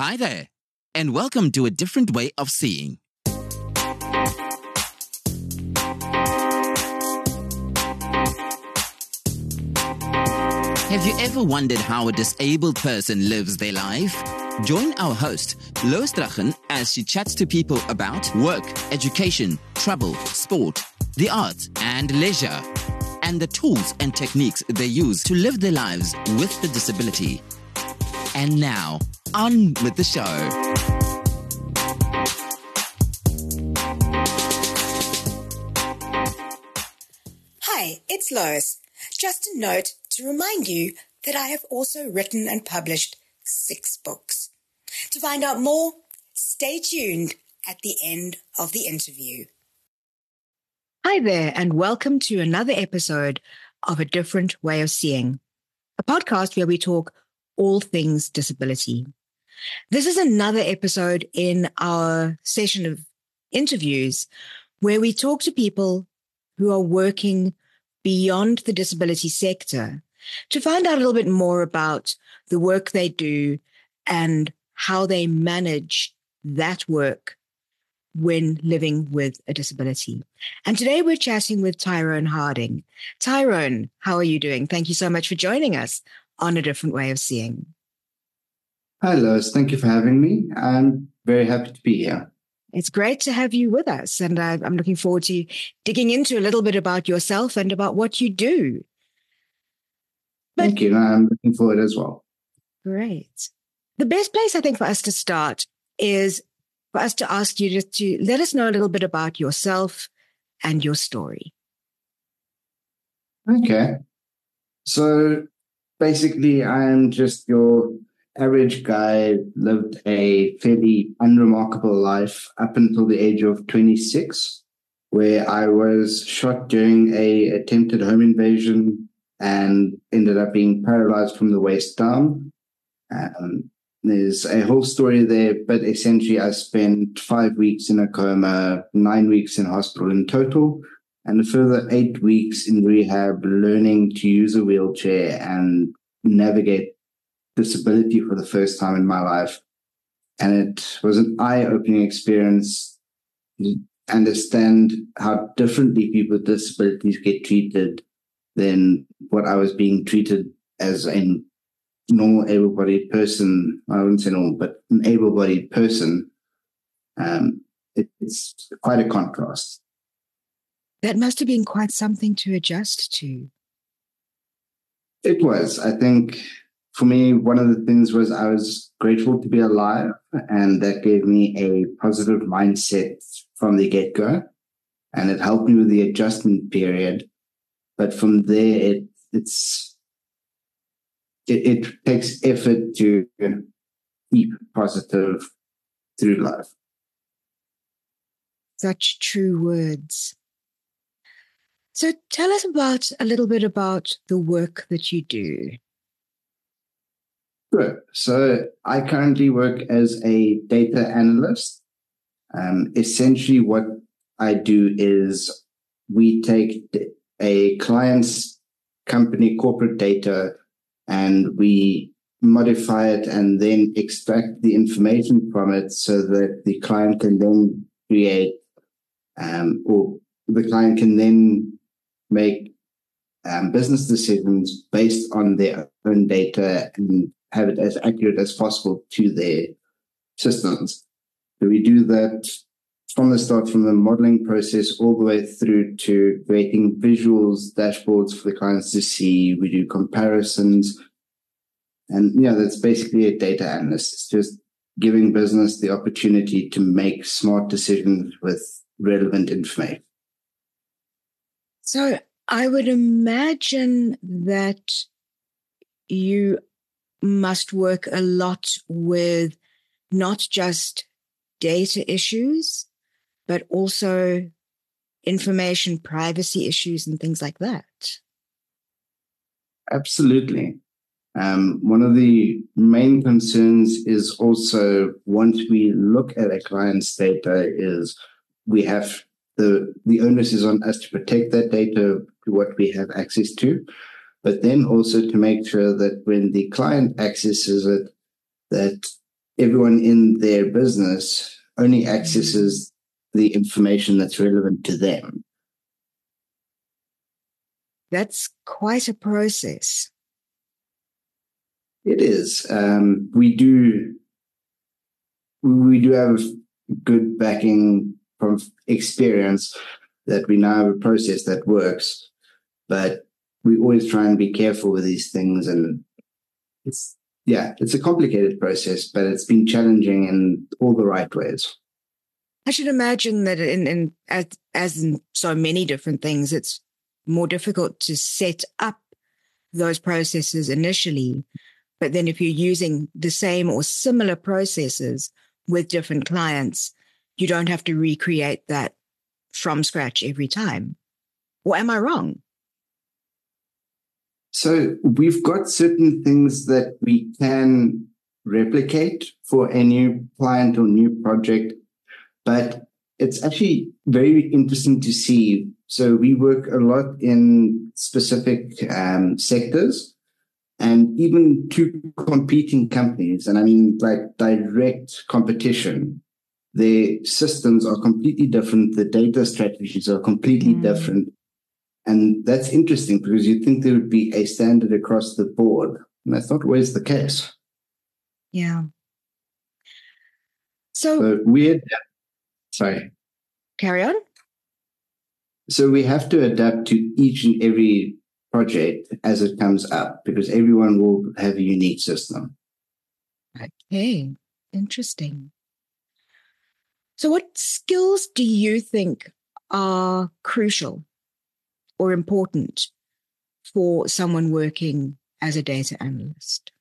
Hi there, and welcome to a different way of seeing. Have you ever wondered how a disabled person lives their life? Join our host, Lois Strachan, as she chats to people about work, education, travel, sport, the arts, and leisure, and the tools and techniques they use to live their lives with the disability. And now, on with the show. Hi, it's Lois. Just a note to remind you that I have also written and published six books. To find out more, stay tuned at the end of the interview. Hi there, and welcome to another episode of A Different Way of Seeing, a podcast where we talk all things disability. This is another episode in our session of interviews where we talk to people who are working beyond the disability sector to find out a little bit more about the work they do and how they manage that work when living with a disability. And today we're chatting with Tyron Harding. Tyron, how are you doing? Thank you so much for joining us on A Different Way of Seeing. Hi, Lois. Thank you for having me. I'm very happy to be here. It's great to have you with us. And I'm looking forward to digging into a little bit about yourself and about what you do. But, Thank you. I'm looking forward as well. Great. The best place, I think, for us to start is for us to ask you just to let us know a little bit about yourself and your story. Okay. So basically, I am just your average guy, lived a fairly unremarkable life up until the age of 26, where I was shot during a attempted home invasion and ended up being paralyzed from the waist down. Um, there's a whole story there, but essentially I spent five weeks in a coma, nine weeks in hospital in total, and a further eight weeks in rehab, learning to use a wheelchair and navigate disability for the first time in my life. And it was an eye opening experience to understand how differently people with disabilities get treated than what I was being treated as a normal able bodied person. I wouldn't say normal, but an able bodied person. Um, it, it's quite a contrast. That must have been quite something to adjust to. It was. I think for me, one of the things was I was grateful to be alive, and that gave me a positive mindset from the get go, and it helped me with the adjustment period. But from there, it it's it, it takes effort to keep positive through life. Such true words. So tell us about a little bit about the work that you do. Sure. So I currently work as a data analyst. Um, essentially, what I do is we take a client's company corporate data and we modify it and then extract the information from it so that the client can then create um, or the client can then make um, business decisions based on their own data and have it as accurate as possible to their systems. So we do that from the start, from the modeling process all the way through to creating visuals, dashboards for the clients to see. We do comparisons. And yeah, that's basically a data analyst. It's just giving business the opportunity to make smart decisions with relevant information. So I would imagine that you must work a lot with not just data issues, but also information privacy issues and things like that. Absolutely. Um, one of the main concerns is also once we look at a client's data is we have the the onus is on us to protect that data to what we have access to but then also to make sure that when the client accesses it, that everyone in their business only accesses the information that's relevant to them. That's quite a process. It is. Um, we do. We do have good backing from experience that we now have a process that works, but we always try and be careful with these things. And it's yeah, it's a complicated process, but it's been challenging in all the right ways. I should imagine that in, in as, as in so many different things, it's more difficult to set up those processes initially. But then if you're using the same or similar processes with different clients, you don't have to recreate that from scratch every time. Or am I wrong? So we've got certain things that we can replicate for a new client or new project, but it's actually very interesting to see. So we work a lot in specific um, sectors and even two competing companies, and I mean like direct competition. Their systems are completely different. The data strategies are completely mm. different. And that's interesting because you'd think there would be a standard across the board. And that's not always the case. Yeah. So, so we adapt. Sorry. Carry on. So we have to adapt to each and every project as it comes up because everyone will have a unique system. Okay, interesting. So, what skills do you think are crucial or important for someone working as a data analyst?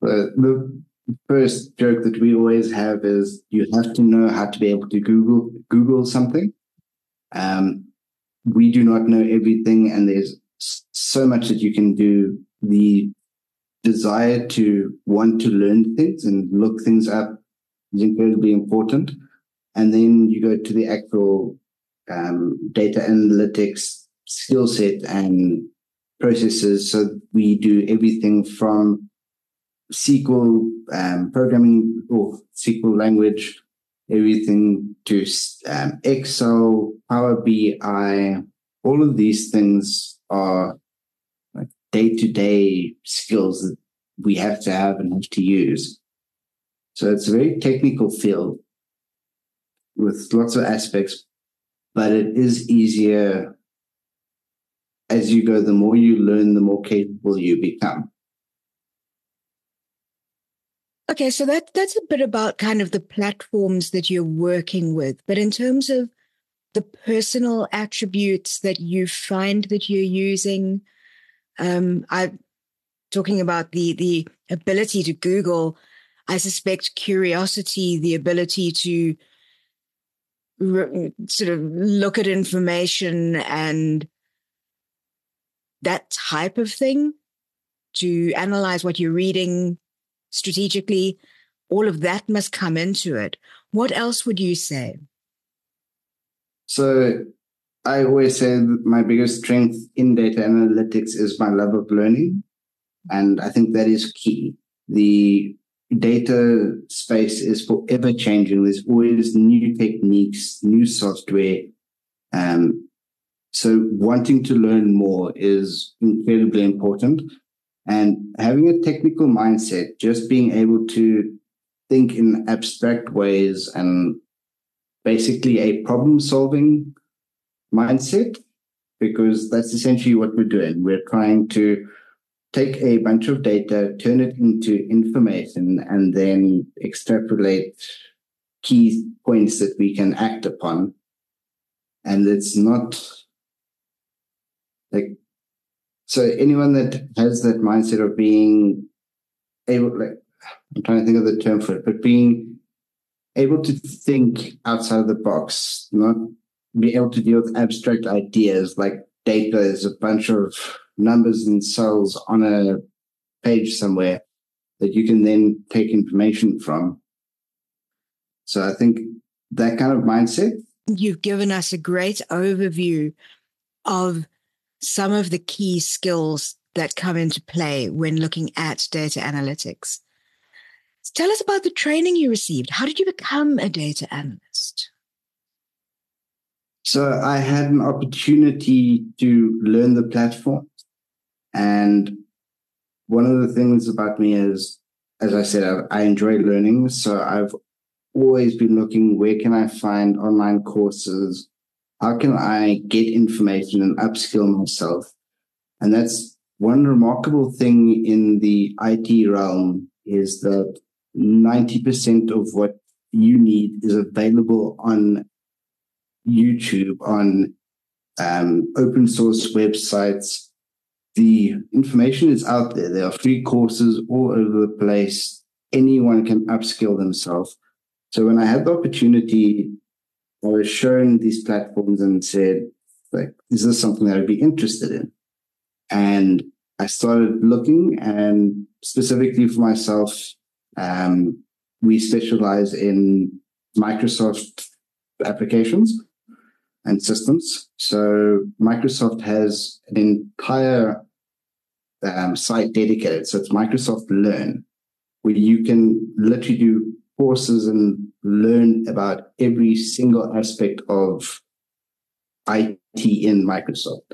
The first joke that we always have is you have to know how to be able to Google Google something. Um, we do not know everything, and there's so much that you can do. The desire to want to learn things and look things up is incredibly important. And then you go to the actual um, data analytics skill set and processes. So we do everything from SQL um, programming or SQL language, everything to um, Excel, Power BI. All of these things are like day to day skills that we have to have and have to use. So it's a very technical field with lots of aspects, but it is easier as you go. The more you learn, the more capable you become. Okay, so that that's a bit about kind of the platforms that you're working with, but in terms of the personal attributes that you find that you're using, um, I talking about the the ability to Google. I suspect curiosity, the ability to re- sort of look at information and that type of thing, to analyze what you're reading, strategically, all of that must come into it. What else would you say? So I always say my biggest strength in data analytics is my love of learning. And I think that is key. The data space is forever changing. There's always new techniques, new software. Um, so wanting to learn more is incredibly important. And having a technical mindset, just being able to think in abstract ways and basically a problem solving mindset, because that's essentially what we're doing. We're trying to take a bunch of data, turn it into information, and then extrapolate key points that we can act upon. And it's not like so anyone that has that mindset of being able, like, I'm trying to think of the term for it, but being able to think outside of the box, not be able to deal with abstract ideas like data is a bunch of numbers and cells on a page somewhere that you can then take information from. So I think that kind of mindset. You've given us a great overview of some of the key skills that come into play when looking at data analytics. Tell us about the training you received. How did you become a data analyst? So I had an opportunity to learn the platform. And one of the things about me is, as I said, I, I enjoy learning. So I've always been looking where can I find online courses? How can I get information and upskill myself? And that's one remarkable thing in the IT realm is that 90% of what you need is available on YouTube, on um, open source websites. The information is out there. There are free courses all over the place. Anyone can upskill themselves. So when I had the opportunity, I was shown these platforms and said, like, is this something that I'd be interested in? And I started looking and specifically for myself, um, we specialize in Microsoft applications and systems. So Microsoft has an entire um, site dedicated. So it's Microsoft Learn, where you can literally do courses and learn about every single aspect of IT in Microsoft.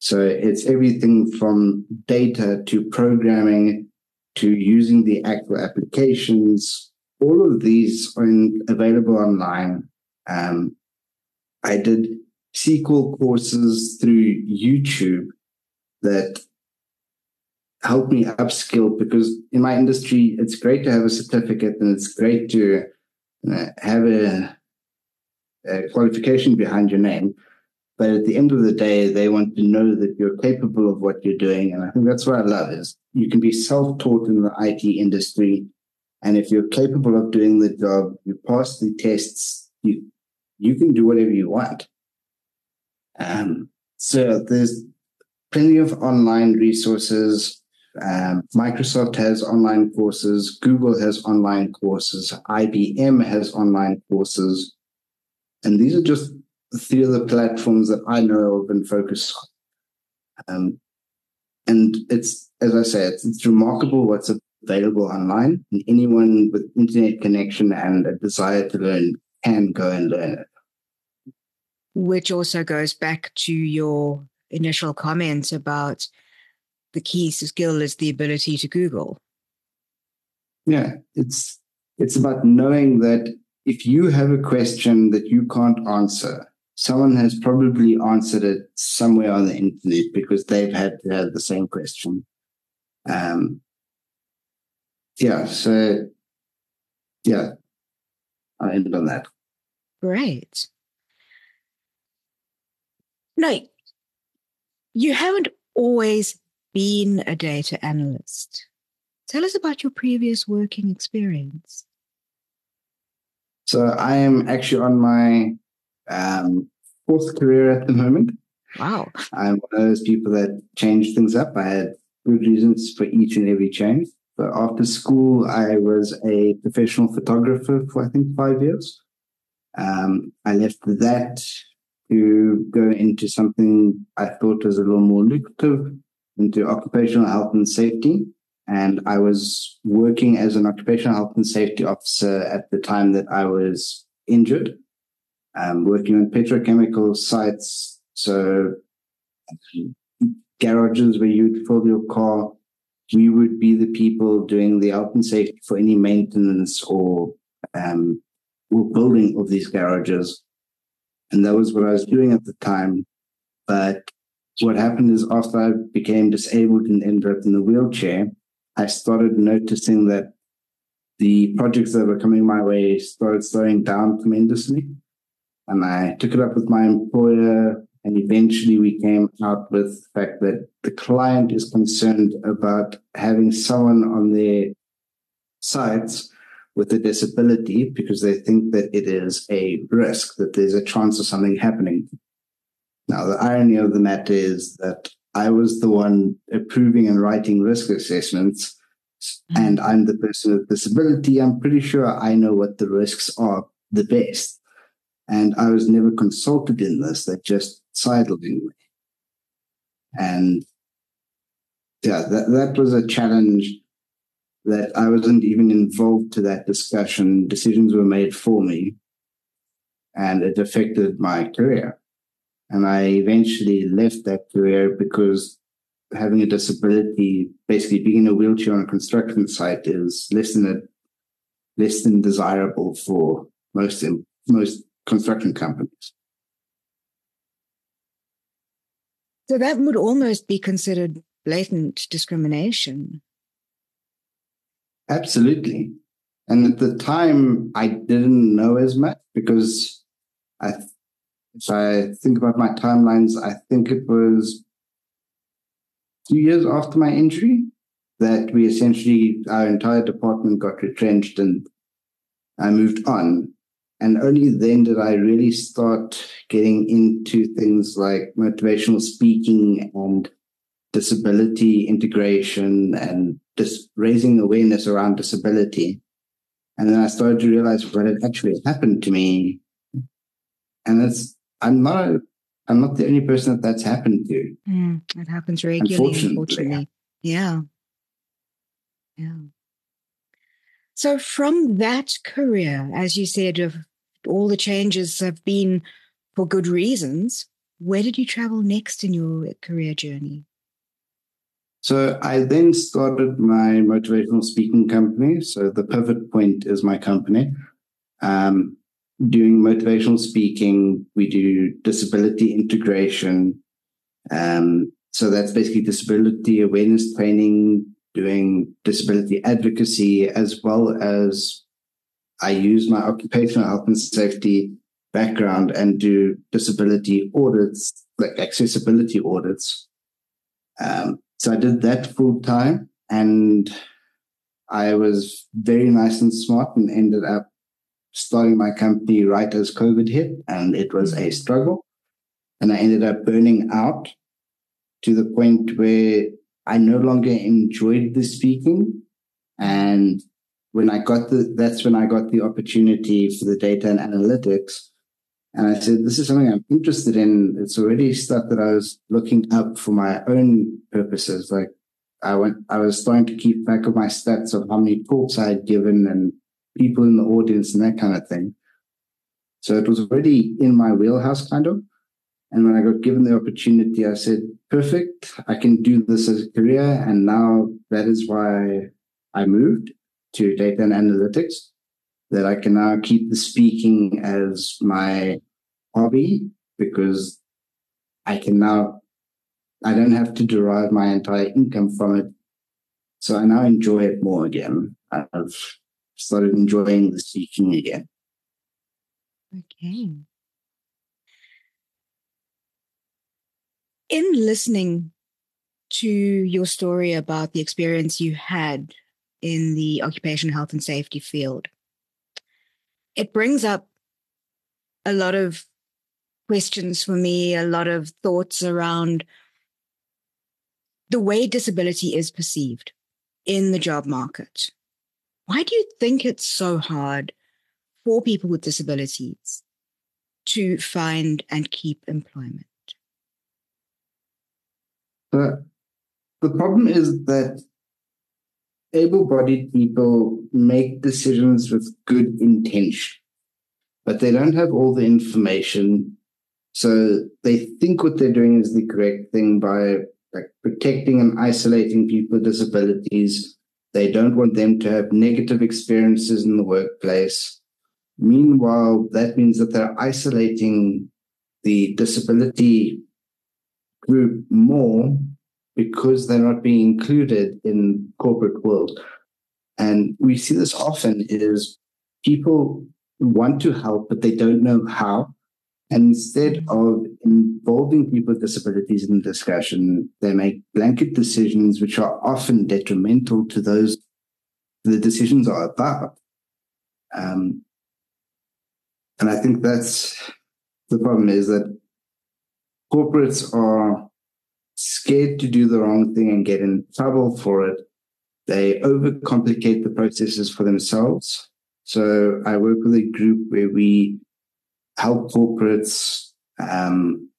So it's everything from data to programming to using the actual applications. All of these are in, available online. Um, I did SQL courses through YouTube that helped me upskill because in my industry, it's great to have a certificate and it's great to have a, a qualification behind your name. But at the end of the day, they want to know that you're capable of what you're doing. And I think that's what I love is you can be self-taught in the IT industry. And if you're capable of doing the job, you pass the tests, you, you can do whatever you want. Um, so there's plenty of online resources. Um, Microsoft has online courses. Google has online courses. IBM has online courses. And these are just three of the platforms that I know of and focus on. Um, and it's, as I say, it's, it's remarkable what's available online. And anyone with internet connection and a desire to learn can go and learn it. Which also goes back to your initial comments about the key skill is the ability to Google. Yeah, it's it's about knowing that if you have a question that you can't answer, someone has probably answered it somewhere on the internet because they've had to have the same question. Um, yeah, so yeah, I end on that. Great. No, you haven't always been a data analyst. Tell us about your previous working experience. So I am actually on my um, fourth career at the moment. Wow. I'm one of those people that change things up. I had good reasons for each and every change. But after school, I was a professional photographer for, I think, five years. Um, I left that to go into something I thought was a little more lucrative, into occupational health and safety. And I was working as an occupational health and safety officer at the time that I was injured um, working on petrochemical sites. So garages where you'd fill your car. We would be the people doing the health and safety for any maintenance or um, or building of these garages. And that was what I was doing at the time. But what happened is after I became disabled and ended up in the wheelchair, I started noticing that the projects that were coming my way started slowing down tremendously. And I took it up with my employer, and eventually we came out with the fact that the client is concerned about having someone on their sites with a disability because they think that it is a risk, that there's a chance of something happening. Now, the irony of the matter is that I was the one approving and writing risk assessments, mm-hmm. and I'm the person with disability. I'm pretty sure I know what the risks are the best. And I was never consulted in this. They just sidled in me. And yeah, that, that was a challenge that I wasn't even involved to that discussion. Decisions were made for me, and it affected my career. And I eventually left that career because having a disability, basically being in a wheelchair on a construction site, is less than a less than desirable for most most construction companies. So that would almost be considered blatant discrimination. Absolutely. And at the time, I didn't know as much because I, if I think about my timelines, I think it was two years after my injury that we essentially, our entire department got retrenched and I moved on. And only then did I really start getting into things like motivational speaking and disability integration and just raising awareness around disability. And then I started to realize what had actually happened to me. And it's, I'm not, a, I'm not the only person that that's happened to. Mm, it happens regularly, unfortunately. unfortunately. Yeah. Yeah. So from that career, as you said, of all the changes have been for good reasons, where did you travel next in your career journey? So I then started my motivational speaking company. So the Pivot Point is my company. Um, doing motivational speaking, we do disability integration. Um, so that's basically disability awareness training, doing disability advocacy, as well as I use my occupational health and safety background and do disability audits, like accessibility audits. Um, so I did that full time and I was very nice and smart and ended up starting my company right as COVID hit and it was a struggle. And I ended up burning out to the point where I no longer enjoyed the speaking. And when I got the, that's when I got the opportunity for the data and analytics and I said, this is something I'm interested in. It's already stuff that I was looking up for my own purposes. Like I went, I was starting to keep track of my stats of how many talks I had given and people in the audience and that kind of thing. So it was already in my wheelhouse kind of. And when I got given the opportunity, I said, perfect. I can do this as a career. And now that is why I moved to data and analytics that I can now keep the speaking as my hobby because I can now, I don't have to derive my entire income from it. So I now enjoy it more again. I've started enjoying the speaking again. Okay. In listening to your story about the experience you had in the occupational health and safety field, it brings up a lot of questions for me, a lot of thoughts around the way disability is perceived in the job market. Why do you think it's so hard for people with disabilities to find and keep employment? The, the problem is that able bodied people make decisions with good intention, but they don't have all the information. So they think what they're doing is the correct thing by like protecting and isolating people with disabilities. They don't want them to have negative experiences in the workplace. Meanwhile, that means that they're isolating the disability group more because they're not being included in corporate world. And we see this often is people want to help, but they don't know how. And instead of involving people with disabilities in the discussion, they make blanket decisions which are often detrimental to those the decisions are about. Um, and I think that's the problem is that corporates are scared to do the wrong thing and get in trouble for it. They overcomplicate the processes for themselves. So I work with a group where we help corporates um,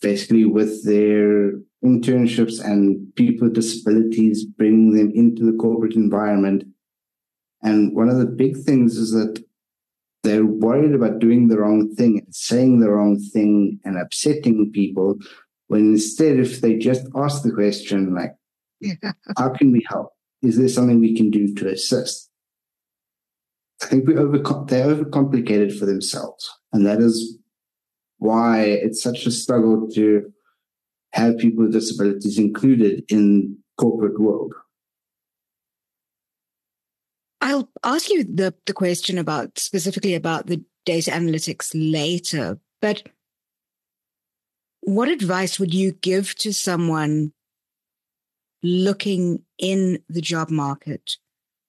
basically with their internships and people with disabilities, bringing them into the corporate environment. And one of the big things is that they're worried about doing the wrong thing and saying the wrong thing and upsetting people. When instead, if they just ask the question, like, yeah. how can we help? Is there something we can do to assist? I think we over they overcomplicated for themselves, and that is why it's such a struggle to have people with disabilities included in corporate world. I'll ask you the, the question about specifically about the data analytics later, but what advice would you give to someone looking in the job market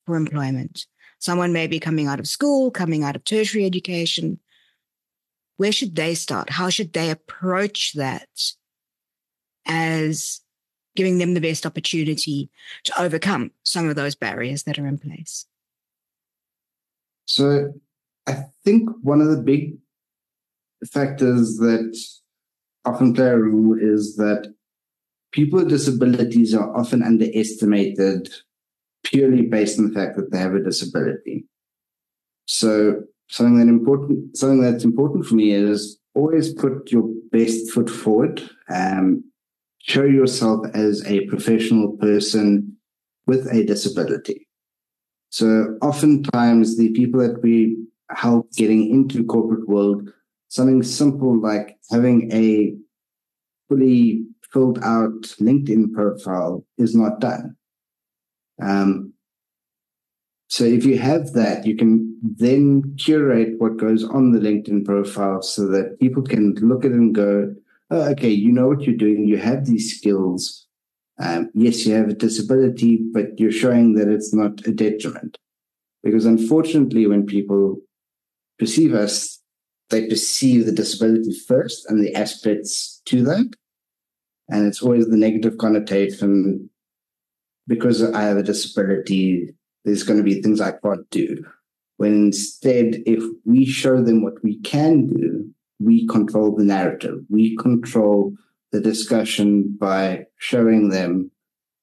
for employment? Someone may be coming out of school, coming out of tertiary education. Where should they start? How should they approach that as giving them the best opportunity to overcome some of those barriers that are in place? So I think one of the big factors that often play a role is that people with disabilities are often underestimated purely based on the fact that they have a disability. So something that important, something that's important for me is always put your best foot forward. Um, show yourself as a professional person with a disability. So oftentimes the people that we help getting into corporate world, something simple like having a fully filled out LinkedIn profile is not done. Um, so if you have that, you can then curate what goes on the LinkedIn profile so that people can look at it and go, oh, okay, you know what you're doing. You have these skills. Um, yes, you have a disability, but you're showing that it's not a detriment. Because unfortunately, when people perceive us, they perceive the disability first and the aspects to that. And it's always the negative connotation because I have a disability, there's going to be things I can't do. When instead, if we show them what we can do, we control the narrative. We control the discussion by showing them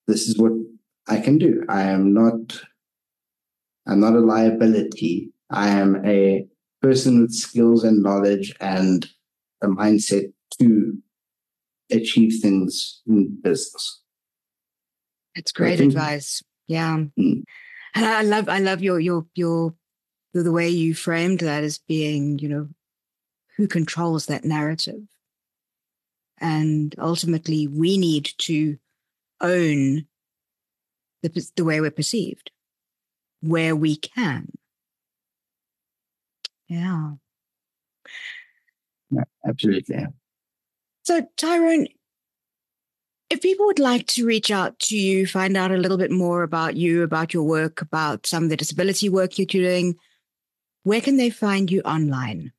this is what I can do. I am not I'm not a liability. I am a person with skills and knowledge and a mindset to achieve things in business. It's great think, advice. Yeah. Mm. And I love I love your your your the way you framed that as being, you know, who controls that narrative. And ultimately we need to own the the way we're perceived where we can. Yeah. yeah absolutely. So Tyron, if people would like to reach out to you, find out a little bit more about you, about your work, about some of the disability work you're doing, where can they find you online?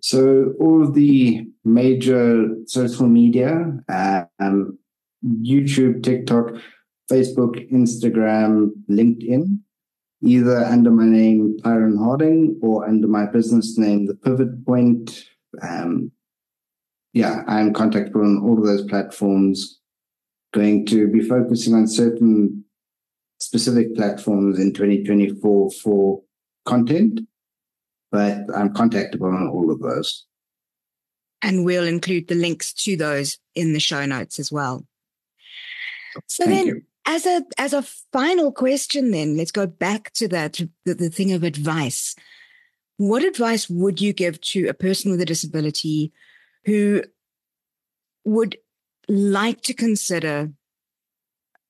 So, all the major social media, um, YouTube, TikTok, Facebook, Instagram, LinkedIn, either under my name, Tyron Harding, or under my business name, The Pivot Point. Um, yeah, I'm contactable on all of those platforms. Going to be focusing on certain specific platforms in 2024 for content, but I'm contactable on all of those. And we'll include the links to those in the show notes as well. So Thank then, you. as a as a final question, then let's go back to that the, the thing of advice. What advice would you give to a person with a disability who would like to consider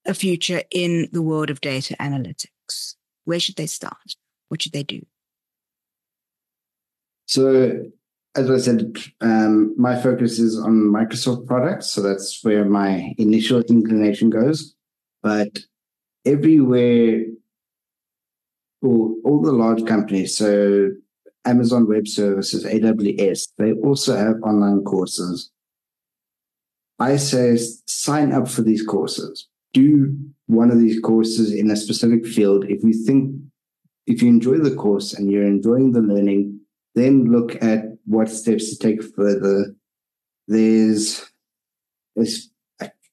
a future in the world of data analytics? Where should they start? What should they do? So, as I said, um, my focus is on Microsoft products. So that's where my initial inclination goes. But everywhere, all, all the large companies, so Amazon Web Services, AWS, they also have online courses. I say sign up for these courses. Do one of these courses in a specific field. If you think, if you enjoy the course and you're enjoying the learning, then look at what steps to take further. There's is,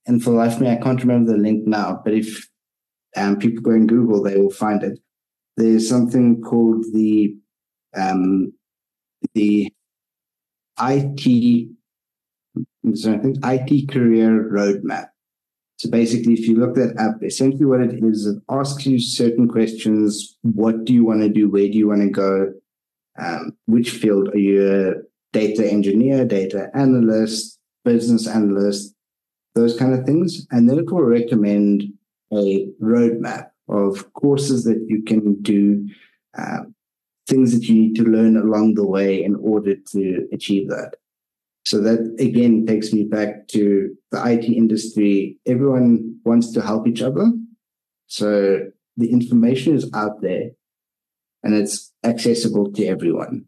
and for life me, I can't remember the link now, but if um, people go and Google, they will find it. There's something called the um, the IT so I think IT career roadmap. So basically, if you look that up, essentially what it is, it asks you certain questions. What do you want to do? Where do you want to go? Um, which field are you a data engineer, data analyst, business analyst, those kind of things. And then it will recommend a roadmap of courses that you can do, uh, things that you need to learn along the way in order to achieve that. So that again takes me back to the IT industry. Everyone wants to help each other. So the information is out there and it's accessible to everyone.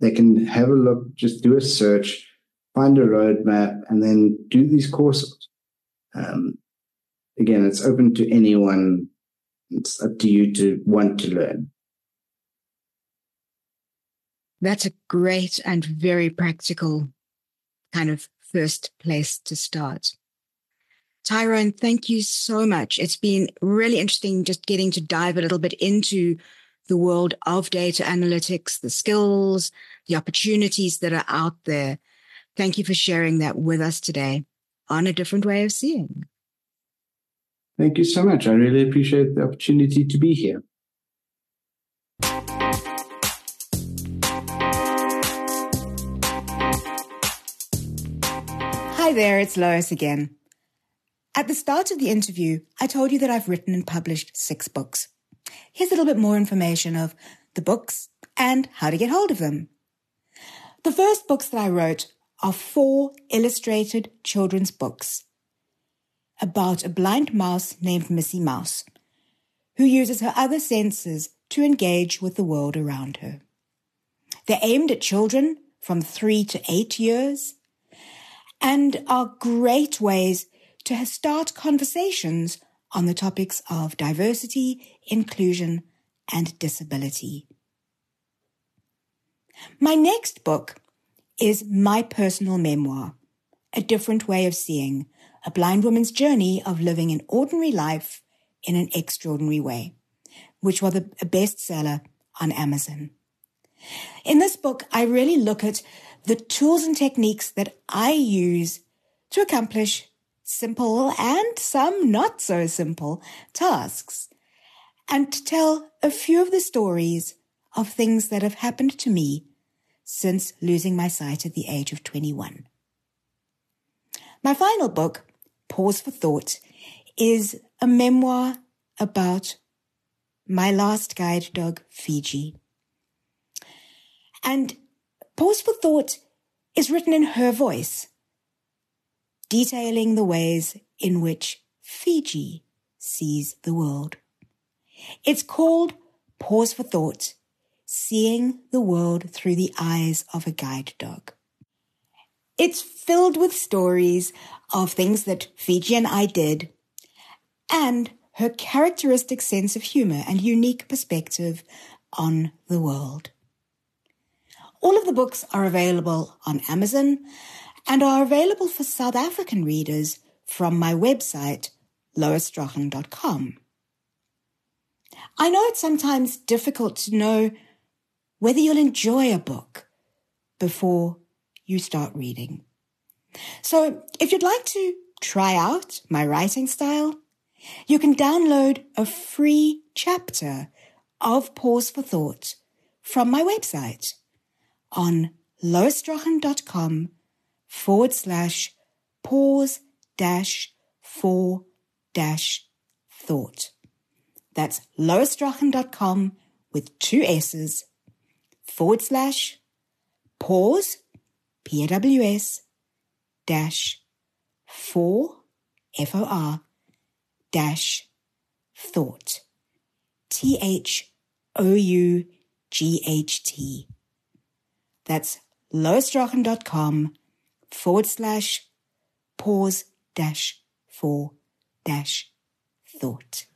They can have a look, just do a search, find a roadmap, and then do these courses. Um, again, it's open to anyone. It's up to you to want to learn. That's a great and very practical kind of first place to start. Tyron, thank you so much. It's been really interesting just getting to dive a little bit into the world of data analytics, the skills, the opportunities that are out there. Thank you for sharing that with us today on a different way of seeing. Thank you so much. I really appreciate the opportunity to be here. Hi there, it's Lois again. At the start of the interview, I told you that I've written and published six books. Here's a little bit more information of the books and how to get hold of them. The first books that I wrote are four illustrated children's books about a blind mouse named Missy Mouse, who uses her other senses to engage with the world around her. They're aimed at children from three to eight years and are great ways to start conversations on the topics of diversity, inclusion, and disability. My next book is my personal memoir, A Different Way of Seeing, a blind woman's journey of living an ordinary life in an extraordinary way, which was a bestseller on Amazon. In this book, I really look at the tools and techniques that I use to accomplish simple and some not so simple tasks, and to tell a few of the stories of things that have happened to me since losing my sight at the age of 21. My final book, Paws for Thought, is a memoir about my last guide dog, Fiji. And Paws for Thought is written in her voice, detailing the ways in which Fiji sees the world. It's called Paws for Thought, Seeing the World Through the Eyes of a Guide Dog. It's filled with stories of things that Fiji and I did and her characteristic sense of humor and unique perspective on the world. All of the books are available on Amazon and are available for South African readers from my website, loisstrachan.com. I know it's sometimes difficult to know whether you'll enjoy a book before you start reading. So if you'd like to try out my writing style, you can download a free chapter of Paws for Thought from my website on loisstrachan.com forward slash paws dash for dash thought. That's loisstrachan.com with two S's forward slash paws, P-A-W-S, dash for, F-O-R, dash thought, T-H-O-U-G-H-T. That's loisstrachan.com forward slash paws dash for dash thought.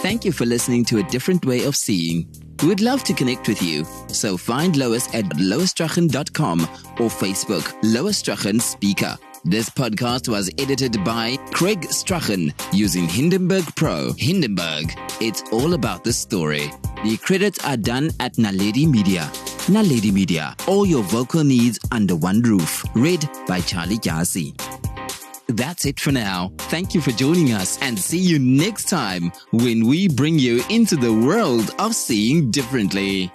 Thank you for listening to A Different Way of Seeing. We'd love to connect with you. So find Lois at loisstrachan.com or Facebook Lois Strachan Speaker. This podcast was edited by Craig Strachan using Hindenburg Pro. Hindenburg, it's all about the story. The credits are done at Naledi Media. Naledi Media, all your vocal needs under one roof. Read by Charlie Dyasi. That's it for now. Thank you for joining us and see you next time when we bring you into the world of seeing differently.